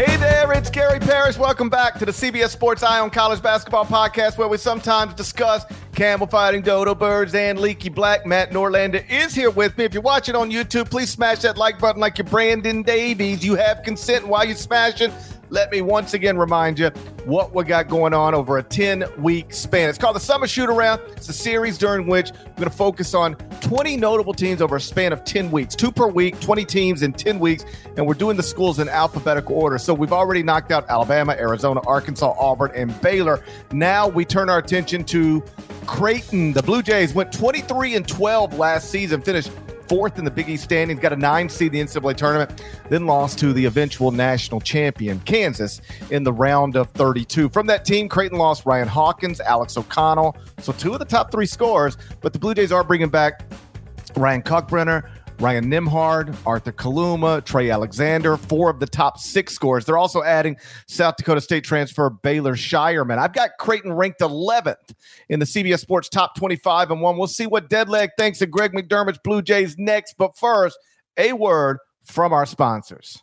Hey there, it's Gary Parrish. Welcome back to the CBS Sports Eye on College Basketball Podcast, where we sometimes discuss camel fighting, dodo birds, and leaky black. Matt Norlander is here with me. If you're watching on YouTube, please smash that like button like you're Brandon Davies. You have consent while you're smashing let me once again remind you what we got going on over a 10 week span. It's called the Summer Shoot Around. It's a series during which we're going to focus on 20 notable teams over a span of 10 weeks, two per week, 20 teams in 10 weeks. And we're doing the schools in alphabetical order. So we've already knocked out Alabama, Arizona, Arkansas, Auburn, and Baylor. Now we turn our attention to Creighton. The Blue Jays went 23 and 12 last season, finished fourth in the Big East standings, got a nine seed in the NCAA tournament, then lost to the eventual national champion, Kansas, in the round of 32. From that team, Creighton lost Ryan Hawkins, Alex O'Connell, so two of the top three scorers, but the Blue Jays are bringing back Ryan Kalkbrenner, Ryan Nembhard, Arthur Kaluma, Trey Alexander, four of the top six scores. They're also adding South Dakota State transfer Baylor Scheierman. I've got Creighton ranked 11th in the CBS Sports Top 25 and one. We'll see what Deadleg thinks of Greg McDermott's Blue Jays next. But first, a word from our sponsors.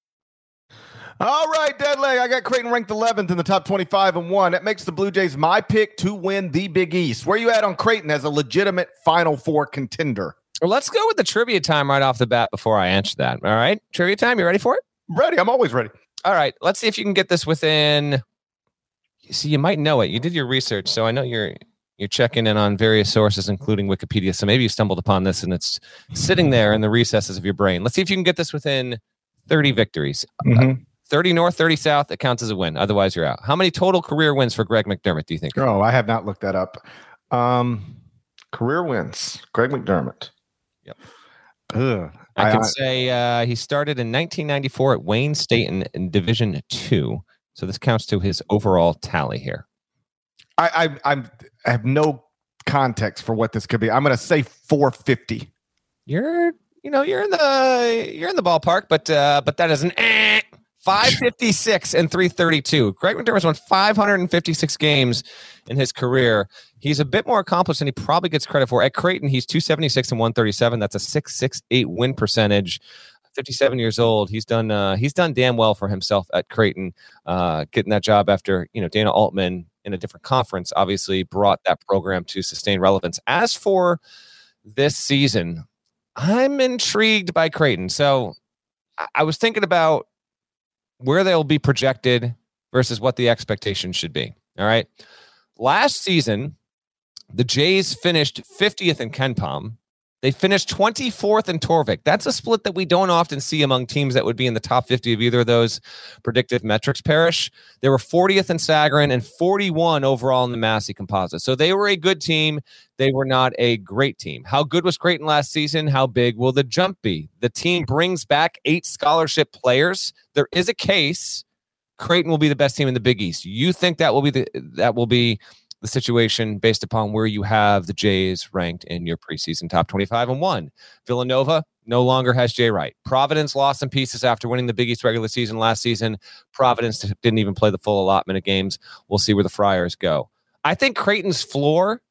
All right, Deadleg. I got Creighton ranked 11th in the top 25 and one. That makes the Blue Jays my pick to win the Big East. Where you at on Creighton as a legitimate Final Four contender? Well, let's go with the trivia time right off the bat before I answer that. All right, trivia time. You ready for it? Ready. I'm always ready. All right. Let's see if you can get this within. See, you might know it. You did your research, so I know you're you're checking in on various sources, including Wikipedia. So maybe you stumbled upon this and it's sitting there in the recesses of your brain. Let's see if you can get this within 30 victories. Mm-hmm. Uh, 30 North, 30 South, it counts as a win. Otherwise, you're out. How many total career wins for Greg McDermott do you think? Oh, I have not looked that up. Um, career wins, Greg McDermott. Yep. Ugh. I, I can I, say uh, he started in 1994 at Wayne State in, in Division Two. So this counts to his overall tally here. I, I, I'm, I have no context for what this could be. I'm going to say 450. You're, you know, you're in the, you're in the ballpark, but, uh, but that is an eh 556 and 332. Greg McDermott's won 556 games in his career. He's a bit more accomplished than he probably gets credit for. At Creighton, he's 276 and 137. That's a 668 win percentage. 57 years old. He's done uh, he's done damn well for himself at Creighton, uh, getting that job after you know Dana Altman in a different conference obviously brought that program to sustained relevance. As for this season, I'm intrigued by Creighton. So I was thinking about where they'll be projected versus what the expectation should be. All right. Last season, the Jays finished 50th in KenPom. They finished 24th in Torvik. That's a split that we don't often see among teams that would be in the top 50 of either of those predictive metrics Parrish. They were 40th in Sagarin and 41 overall in the Massey composite. So they were a good team. They were not a great team. How good was Creighton last season? How big will the jump be? The team brings back eight scholarship players. There is a case Creighton will be the best team in the Big East. You think that will be the that will be the situation based upon where you have the Jays ranked in your preseason top 25 and one. Villanova, no longer has Jay Wright. Providence lost some pieces after winning the Big East regular season last season. Providence didn't even play the full allotment of games. We'll see where the Friars go. I think Creighton's floor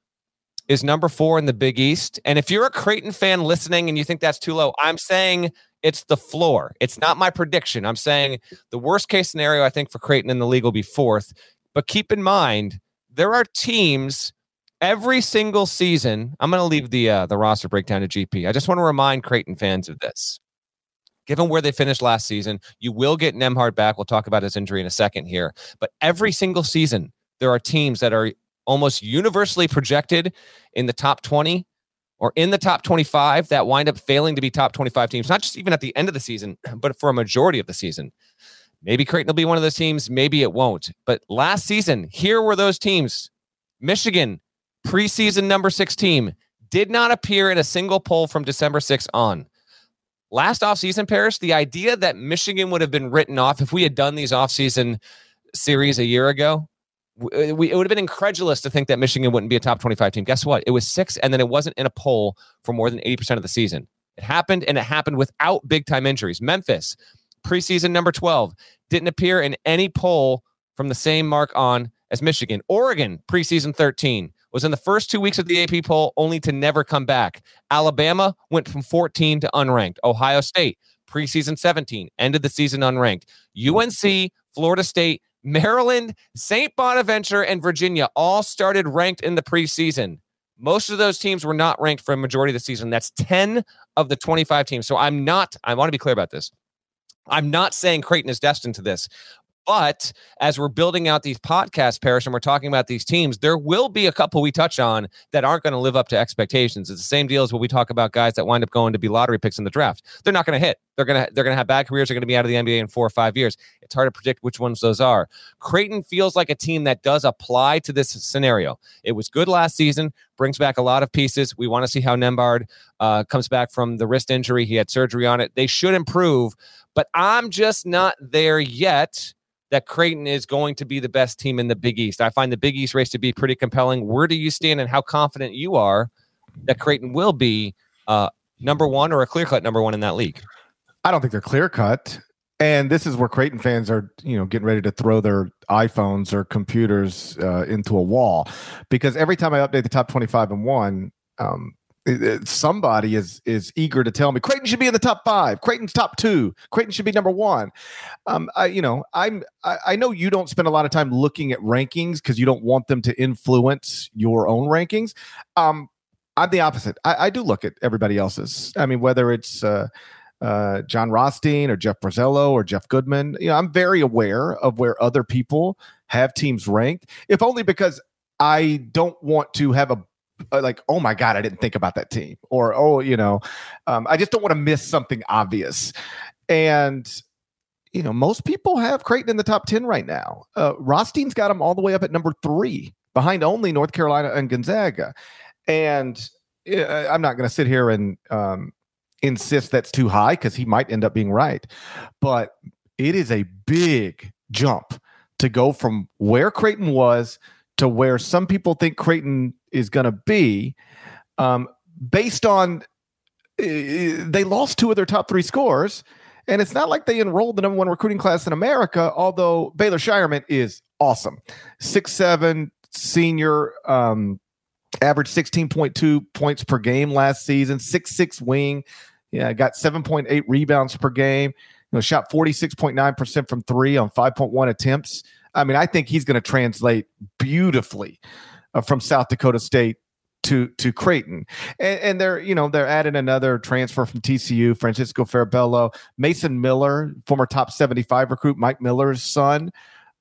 is number four in the Big East. And if you're a Creighton fan listening and you think that's too low, I'm saying it's the floor. It's not my prediction. I'm saying the worst case scenario, I think, for Creighton in the league will be fourth. But keep in mind, there are teams every single season. I'm going to leave the uh, the roster breakdown to GP. I just want to remind Creighton fans of this. Given where they finished last season, you will get Nembhard back. We'll talk about his injury in a second here. But every single season, there are teams that are almost universally projected in the top 20 or in the top 25 that wind up failing to be top 25 teams, not just even at the end of the season, but for a majority of the season. Maybe Creighton will be one of those teams. Maybe it won't. But last season, here were those teams Michigan, preseason number six team, did not appear in a single poll from December 6th on. Last offseason, Parrish, the idea that Michigan would have been written off if we had done these offseason series a year ago, uh, we, it would have been incredulous to think that Michigan wouldn't be a top 25 team. Guess what? It was six, and then it wasn't in a poll for more than 80% of the season. It happened, and it happened without big time injuries. Memphis, preseason number 12, didn't appear in any poll from the same mark on as Michigan. Oregon, preseason 13, was in the first two weeks of the AP poll only to never come back. Alabama went from 14 to unranked. Ohio State, preseason 17, ended the season unranked. UNC, Florida State, Maryland, St. Bonaventure, and Virginia all started ranked in the preseason. Most of those teams were not ranked for a majority of the season. That's 10 of the 25 teams. So I'm not, I want to be clear about this. I'm not saying Creighton is destined to this, but as we're building out these podcasts, Parrish, and we're talking about these teams, there will be a couple we touch on that aren't going to live up to expectations. It's the same deal as when we talk about guys that wind up going to be lottery picks in the draft. They're not going to hit. They're going to they're going to have bad careers. They're going to be out of the NBA in four or five years. It's hard to predict which ones those are. Creighton feels like a team that does apply to this scenario. It was good last season. Brings back a lot of pieces. We want to see how Nembhard uh, comes back from the wrist injury. He had surgery on it. They should improve, but I'm just not there yet that Creighton is going to be the best team in the Big East. I find the Big East race to be pretty compelling. Where do you stand and how confident you are that Creighton will be uh, number one or a clear cut number one in that league? I don't think they're clear cut. And this is where Creighton fans are, you know, getting ready to throw their iPhones or computers uh, into a wall, because every time I update the top twenty-five and one, um, somebody is is eager to tell me Creighton should be in the top five. Creighton's top two. Creighton should be number one. Um, I you know I'm I, I know you don't spend a lot of time looking at rankings because you don't want them to influence your own rankings. Um, I'm the opposite. I, I do look at everybody else's. I mean, whether it's uh, uh, Jon Rothstein or Jeff Borzello or Jeff Goodman, you know, I'm very aware of where other people have teams ranked, if only because I don't want to have a like, oh my God, I didn't think about that team. Or, oh, you know, um, I just don't want to miss something obvious. And, you know, most people have Creighton in the top 10 right now. Uh, Rothstein's got them all the way up at number three, behind only North Carolina and Gonzaga. And uh, I'm not going to sit here and um, insist that's too high because he might end up being right. But it is a big jump to go from where Creighton was to where some people think Creighton is going to be um, based on uh, they lost two of their top three scores. And it's not like they enrolled the number one recruiting class in America, although Baylor Scheierman is awesome. Six seven senior, um, average 16.2 points per game last season, six six wing. Yeah, got 7.8 rebounds per game. You know, shot 46.9% from three on 5.1 attempts. I mean, I think he's going to translate beautifully uh, from South Dakota State to to Creighton, and, and, they're you know they're adding another transfer from TCU, Francisco Farabello, Mason Miller, former top seventy five recruit, Mike Miller's son.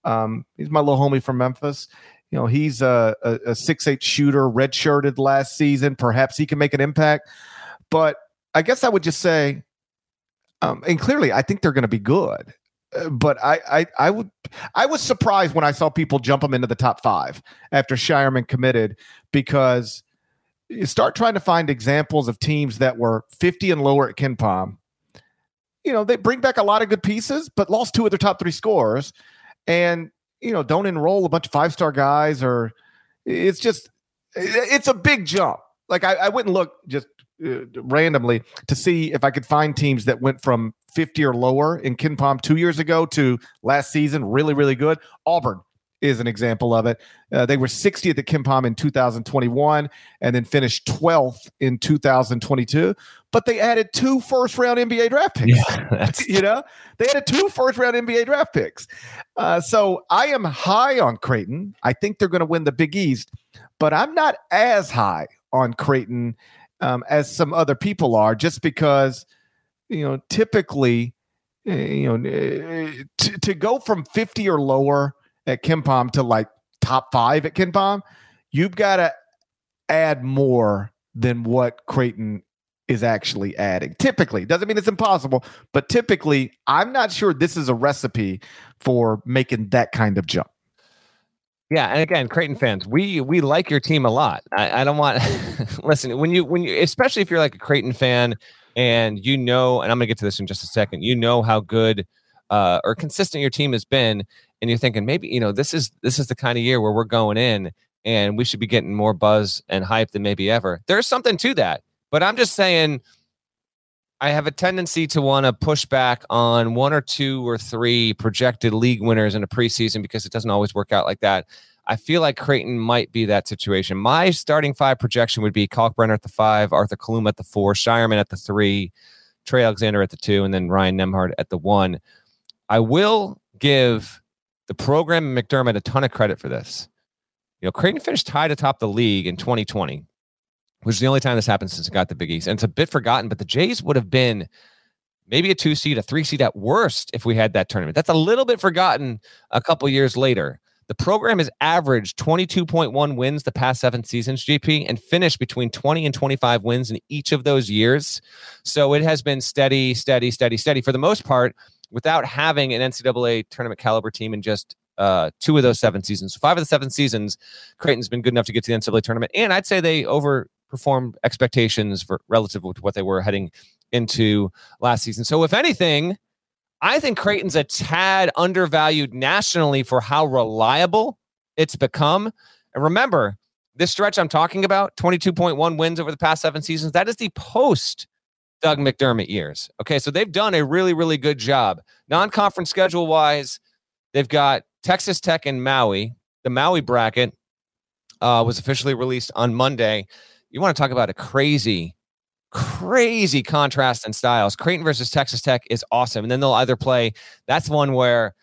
Um, he's my little homie from Memphis. You know, he's a, a, a six eight shooter, redshirted last season. Perhaps he can make an impact, but I guess I would just say, um, and clearly, I think they're going to be good Uh, but I, I, I would, I was surprised when I saw people jump them into the top five after Scheierman committed because you start trying to find examples of teams that were 50 and lower at KenPom. You know, they bring back a lot of good pieces, but lost two of their top three scores, and you know, don't enroll a bunch of five star guys, or it's just, it's a big jump. Like I, I wouldn't look just uh, randomly to see if I could find teams that went from 50 or lower in KenPom two years ago to last season, really, really good. Auburn is an example of it. Uh, they were 60th at KenPom in 2021 and then finished 12th in 2022. But they added two first round NBA draft picks. Yeah, you know, they added two first round NBA draft picks. Uh, so I am high on Creighton. I think they're going to win the Big East, but I'm not as high on Creighton um, as some other people are, just because, you know, typically, eh, you know, eh, to, to go from 50 or lower at KenPom to like top five at KenPom, you've got to add more than what Creighton is actually adding. Typically, doesn't mean it's impossible, but typically, I'm not sure this is a recipe for making that kind of jump. Yeah, and again, Creighton fans, we we like your team a lot. I, I don't want listen when you when you especially if you're like a Creighton fan and you know, and I'm gonna get to this in just a second. You know how good uh, or consistent your team has been, and you're thinking maybe you know this is this is the kind of year where we're going in and we should be getting more buzz and hype than maybe ever. There's something to that, but I'm just saying. I have a tendency to want to push back on one or two or three projected league winners in a preseason because it doesn't always work out like that. I feel like Creighton might be that situation. My starting five projection would be Kalkbrenner at the five, Arthur Kaluma at the four, Scheierman at the three, Trey Alexander at the two, and then Ryan Nembhard at the one. I will give the program and McDermott a ton of credit for this. You know, Creighton finished tied atop the league in 2020, which is the only time this happened since it got the Big East. And it's a bit forgotten, but the Jays would have been maybe a two seed, a three seed at worst if we had that tournament. That's a little bit forgotten a couple years later. The program has averaged 22.1 wins the past seven seasons, GP, and finished between 20 and 25 wins in each of those years. So it has been steady, steady, steady, steady for the most part without having an NCAA tournament caliber team in just uh, two of those seven seasons. So five of the seven seasons, Creighton's been good enough to get to the NCAA tournament, and I'd say they overperformed expectations for relative to what they were heading into last season. So if anything, I think Creighton's a tad undervalued nationally for how reliable it's become. And remember, this stretch I'm talking about, 22.1 wins over the past seven seasons, that is the post Doug McDermott years. Okay, so they've done a really, really good job. Non conference schedule wise, they've got Texas Tech and Maui. The Maui bracket uh, was officially released on Monday. You want to talk about a crazy, crazy contrast in styles. Creighton versus Texas Tech is awesome. And then they'll either play, that's one where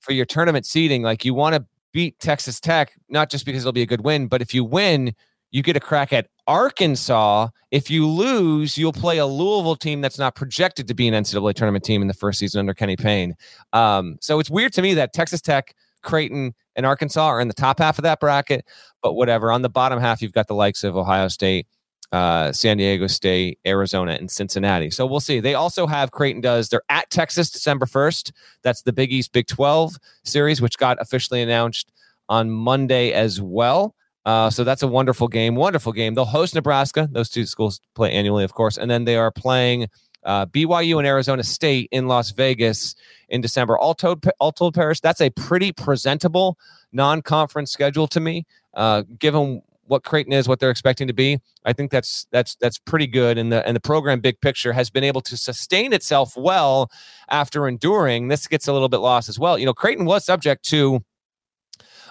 for your tournament seeding, like you want to beat Texas Tech, not just because it'll be a good win, but if you win, you get a crack at Arkansas. If you lose, you'll play a Louisville team that's not projected to be an NCAA tournament team in the first season under Kenny Payne. Um, so it's weird to me that Texas Tech, Creighton, and Arkansas are in the top half of that bracket, but whatever. On the bottom half, you've got the likes of Ohio State, uh, San Diego State, Arizona, and Cincinnati. So we'll see. They also have Creighton does. They're at Texas December 1st. That's the Big East Big 12 series, which got officially announced on Monday as well. Uh, so that's a wonderful game. Wonderful game. They'll host Nebraska. Those two schools play annually, of course. And then they are playing uh, BYU and Arizona State in Las Vegas in December. All told, all told, Parrish, that's a pretty presentable non-conference schedule to me, uh, given what Creighton is, what they're expecting to be. I think that's that's that's pretty good. And the and the program, big picture, has been able to sustain itself well after enduring. This gets a little bit lost as well. You know, Creighton was subject to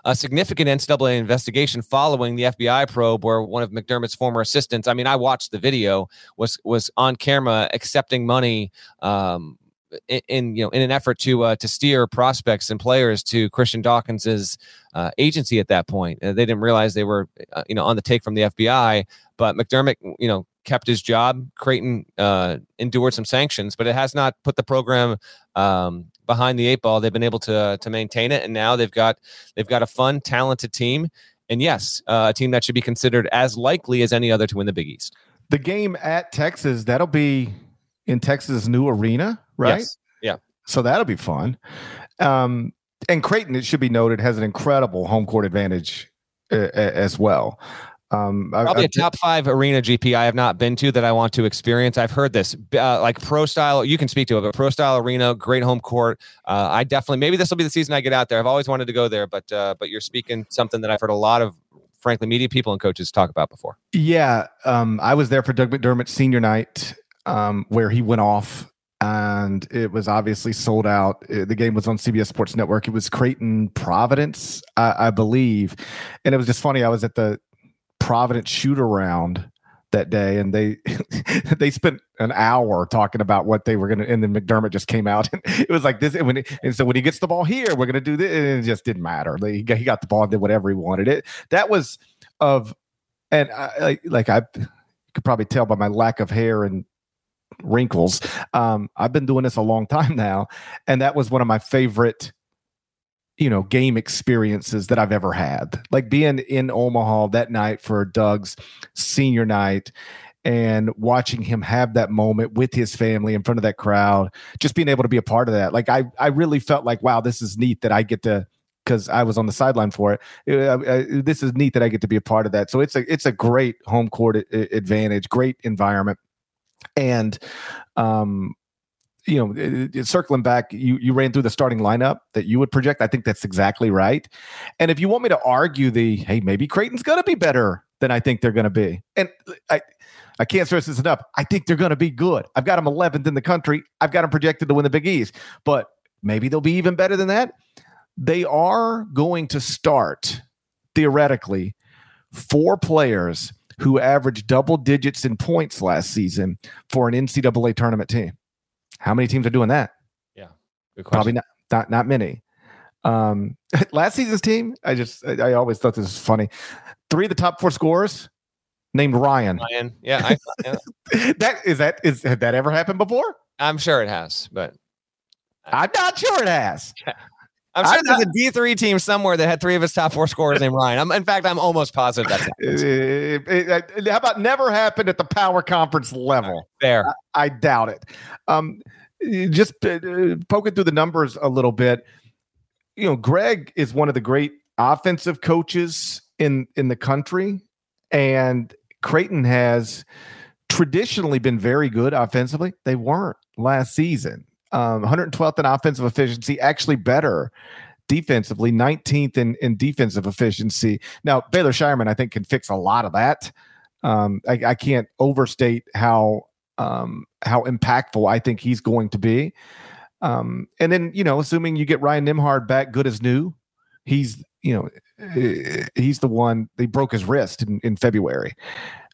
a significant NCAA investigation following the FBI probe, where one of McDermott's former assistants, I mean, I watched the video, was was on camera accepting money. Um, in, in, you know in an effort to uh, to steer prospects and players to Christian Dawkins's uh, agency at that point. Uh, they didn't realize they were uh, you know on the take from the FBI, but McDermott you know kept his job. Creighton uh, endured some sanctions, but it has not put the program um, behind the eight ball. They've been able to to maintain it, and now they've got they've got a fun, talented team, and yes, uh, a team that should be considered as likely as any other to win the Big East. The game at Texas that'll be in Texas' new arena, right? Yes. Yeah. So that'll be fun. Um, and Creighton, it should be noted, has an incredible home court advantage uh, as well. Um, Probably I, a top five arena GP I have not been to that I want to experience. I've heard this, uh, like pro style. You can speak to it, but pro style arena, great home court. Uh, I definitely maybe this will be the season I get out there. I've always wanted to go there, but uh, but you're speaking something that I've heard a lot of frankly, media people and coaches talk about before. Yeah, um, I was there for Doug McDermott's senior night, um, where he went off, and it was obviously sold out. Uh, The game was on CBS Sports Network. It was Creighton Providence, I, I believe, and it was just funny. I was at the Providence shoot around that day, and they they spent an hour talking about what they were going to, and then McDermott just came out, and it was like this. And, when, and so when he gets the ball here, we're going to do this, and it just didn't matter. He got, he got the ball and did whatever he wanted. It that was of, and I, like like I could probably tell by my lack of hair and wrinkles. Um, I've been doing this a long time now, and that was one of my favorite you know game experiences that I've ever had. Like being in Omaha that night for Doug's senior night and watching him have that moment with his family in front of that crowd, just being able to be a part of that. Like I I really felt like wow, this is neat that I get to because I was on the sideline for it. Uh, uh, this is neat that I get to be a part of that. So it's a it's a great home court a- advantage, great environment, and um, you know, it- it- circling back, you you ran through the starting lineup that you would project. I think that's exactly right. And if you want me to argue the hey, maybe Creighton's going to be better than I think they're going to be, and I. I can't stress this enough. I think they're going to be good. I've got them 11th in the country. I've got them projected to win the Big East, but maybe they'll be even better than that. They are going to start theoretically four players who averaged double digits in points last season for an NCAA tournament team. How many teams are doing that? Yeah. Good question. Probably not, not, not many. Um, last season's team, I just, I, I always thought this was funny. Three of the top four scorers named Ryan. Ryan. Yeah, I, yeah, that is that is had that ever happened before? I'm sure it has, but I'm not sure it has. I'm sure there's a D3 team somewhere that had three of his top four scorers named Ryan. I'm, in fact, I'm almost positive that's how about never happened at the power conference level? there. I doubt it. Um, just uh, poking through the numbers a little bit. You know, Greg is one of the great offensive coaches in in the country, and Creighton has traditionally been very good offensively. They weren't last season. Um, 112th in offensive efficiency, actually better defensively, 19th in, in defensive efficiency. Now, Baylor Scheierman, I think, can fix a lot of that. Um, I, I can't overstate how um, how impactful I think he's going to be. Um, and then, you know, assuming you get Ryan Nembhard back good as new, he's, you know, eh, he's the one, they broke his wrist in, in February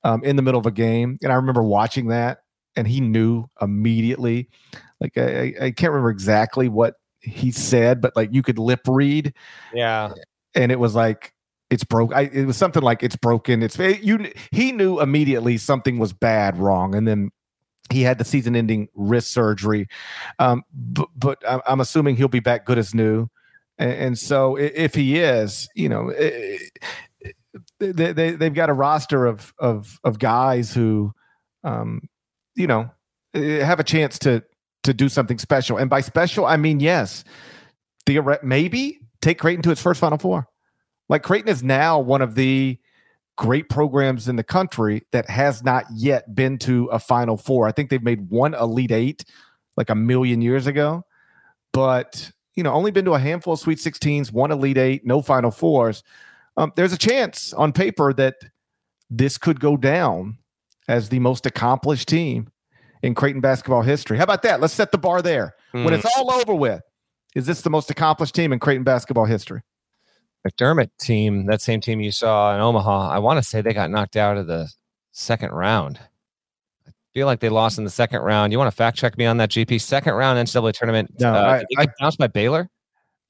um, in the middle of a game. And I remember watching that and he knew immediately. Like, I, I- can't remember exactly what he said, but like you could lip read Yeah. and it was like it's broke. I, it was something like it's broken. It's it, you. He knew immediately something was bad, wrong, and then he had the season-ending wrist surgery. Um, but, but I'm, assuming he'll be back good as new, and, and so if he is, you know, eh, eh, they, they they've got a roster of of of guys who, um, you know, eh, have a chance to to do something special. And by special, I mean yes, theoret- maybe take Creighton to its first Final Four. Like Creighton is now one of the great programs in the country that has not yet been to a Final Four. I think they've made one Elite Eight like a million years ago, but you know, only been to a handful of Sweet 16s, one Elite Eight, no Final Fours. Um, there's a chance on paper that this could go down as the most accomplished team in Creighton basketball history. How about that? Let's set the bar there. When Hmm. it's all over with, is this the most accomplished team in Creighton basketball history? McDermott team, that same team you saw in Omaha, I want to say they got knocked out of the second round. I feel like they lost in the second round. You want to fact check me on that, GP? Second round NCAA tournament. No, uh, I- get bounced by Baylor.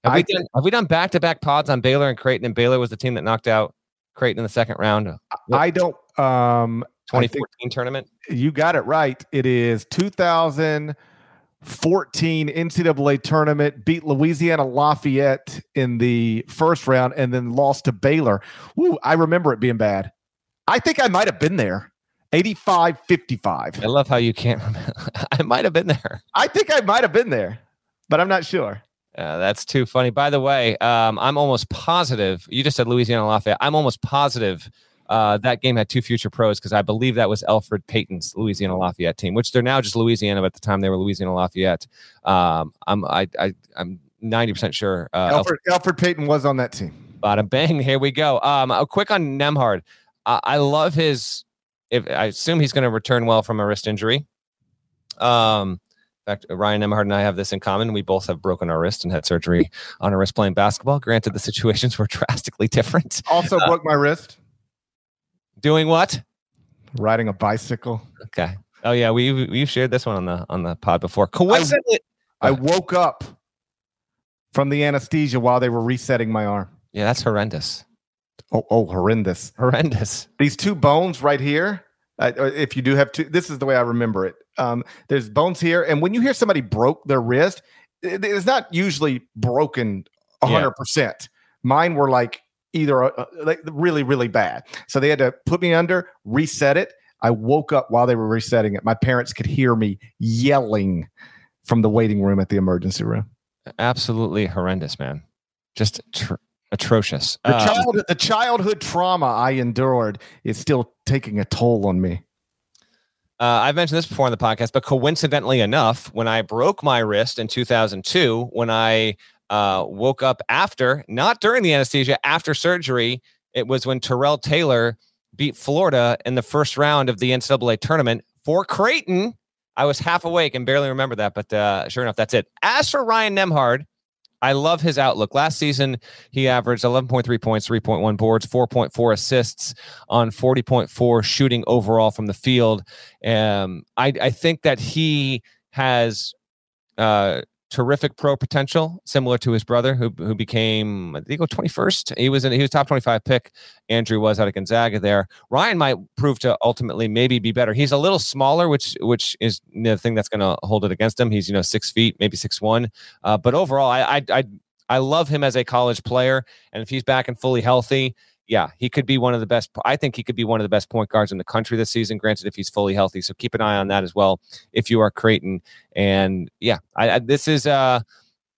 Have, I we done, have we done back-to-back pods on Baylor and Creighton? And Baylor was the team that knocked out Creighton in the second round, of I don't. Um, I 2014 tournament. you got it right. It is 2014 NCAA tournament. Beat Louisiana Lafayette in the first round, and then lost to Baylor. Woo, I remember it being bad. I think I might have been there. 85 55. I love how you can't remember. I might have been there. I think I might have been there, but I'm not sure. Uh, that's too funny. By the way, um, I'm almost positive. You just said Louisiana Lafayette. I'm almost positive uh, that game had two future pros because I believe that was Elfrid Payton's Louisiana Lafayette team, which they're now just Louisiana. But at the time, they were Louisiana Lafayette. Um, I'm I, I I'm 90 percent sure. Uh, Elfrid, Elfrid, Payton was on that team. Bada bang. Here we go. Um, a quick on Nembhard. Uh, I love his. If I assume he's going to return well from a wrist injury. Um, in fact, Ryan Nembhard and I have this in common. We both have broken our wrist and had surgery on our wrist playing basketball. Granted, the situations were drastically different. Also Uh, broke my wrist Doing what? riding a bicycle. Okay. Oh yeah, we we've shared this one on the on the pod before. Coincidentally, I woke up from the anesthesia while they were resetting my arm. yeah, that's horrendous. Oh, oh, horrendous. Horrendous. These two bones right here. Uh, if you do have two, this is the way I remember it. Um, there's bones here, and when you hear somebody broke their wrist, it- it's not usually broken Yeah. hundred percent. Mine were like either uh, uh, like really, really bad. So they had to put me under, reset it. I woke up while they were resetting it. My parents could hear me yelling from the waiting room at the emergency room. Absolutely horrendous, man. Just tr- atrocious. The Uh, child, the childhood trauma I endured is still taking a toll on me. Uh, I've mentioned this before on the podcast, but coincidentally enough, when I broke my wrist in 2002, when I uh, woke up after, not during the anesthesia, after surgery, it was when Terrell Taylor beat Florida in the first round of the NCAA tournament for Creighton. I was half awake and barely remember that, but uh, sure enough, that's it. As for Ryan Nembhard, I love his outlook. Last season, he averaged 11.3 points, 3.1 boards, 4.4 assists on 40.4 shooting overall from the field. Um, I, I think that he has uh, terrific pro potential, similar to his brother, who who became I think go twenty first. He was in he was top twenty five pick. Andrew was out of Gonzaga there. Ryan might prove to ultimately maybe be better. He's a little smaller, which which is the thing that's going to hold it against him. He's you know six feet, maybe six one. Uh, but overall, I, I I I love him as a college player, and if he's back and fully healthy, yeah, he could be one of the best. I think he could be one of the best point guards in the country this season. Granted, if he's fully healthy, so keep an eye on that as well. If you are Creighton, and yeah, I, I this is uh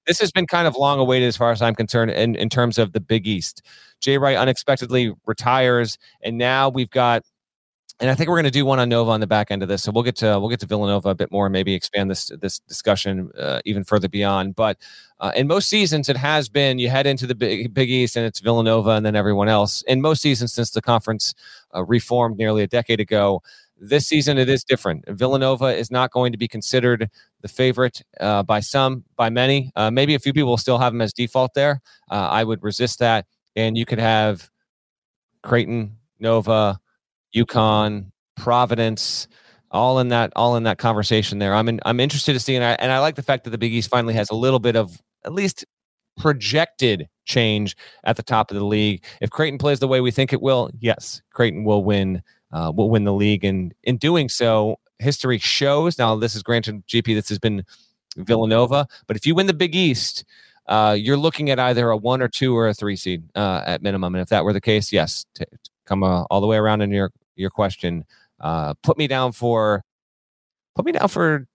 this has been kind of long awaited as far as I'm concerned in in terms of the Big East. Jay Wright unexpectedly retires, and now we've got. And I think we're going to do one on Nova on the back end of this, so we'll get to we'll get to Villanova a bit more, and maybe expand this this discussion uh, even further beyond. But uh, in most seasons, it has been you head into the Big, Big East and it's Villanova and then everyone else. In most seasons, since the conference uh, reformed nearly a decade ago, this season it is different. Villanova is not going to be considered the favorite uh, by some, by many. Uh, maybe a few people will still have them as default there. Uh, I would resist that. And you could have Creighton, Nova, UConn, Providence, all in that all in that conversation there. I'm in, I'm interested to see, and I and I like the fact that the Big East finally has a little bit of at least projected change at the top of the league. If Creighton plays the way we think it will, yes, Creighton will win. Uh, will win the league, and in doing so, history shows. Now, this is granted, GP. This has been Villanova, but if you win the Big East, uh, you're looking at either a one or two or a three seed uh, at minimum. And if that were the case, yes, to come uh, all the way around in your your question, uh, put me down for put me down for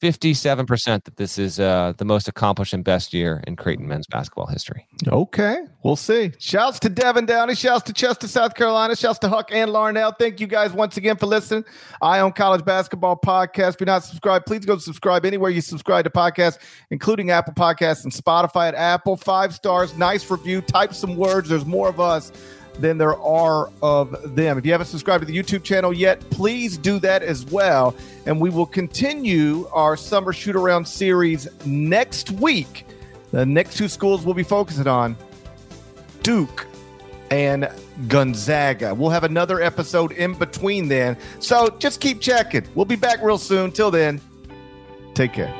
57% that this is uh, the most accomplished and best year in Creighton men's basketball history. Okay, we'll see. Shouts to Devin Downey. Shouts to Chester, South Carolina. Shouts to Huck and Larnell. Thank you guys once again for listening. Eye on College Basketball Podcast. If you're not subscribed, please go subscribe anywhere you subscribe to podcasts, including Apple Podcasts and Spotify. At Apple, five stars, nice review. Type some words. There's more of us than there are of them. If you haven't subscribed to the YouTube channel yet, please do that as well. And we will continue our summer shoot around series next week. The next two schools we'll be focusing on Duke and Gonzaga. We'll have another episode in between then. So just keep checking. We'll be back real soon. Till then, take care.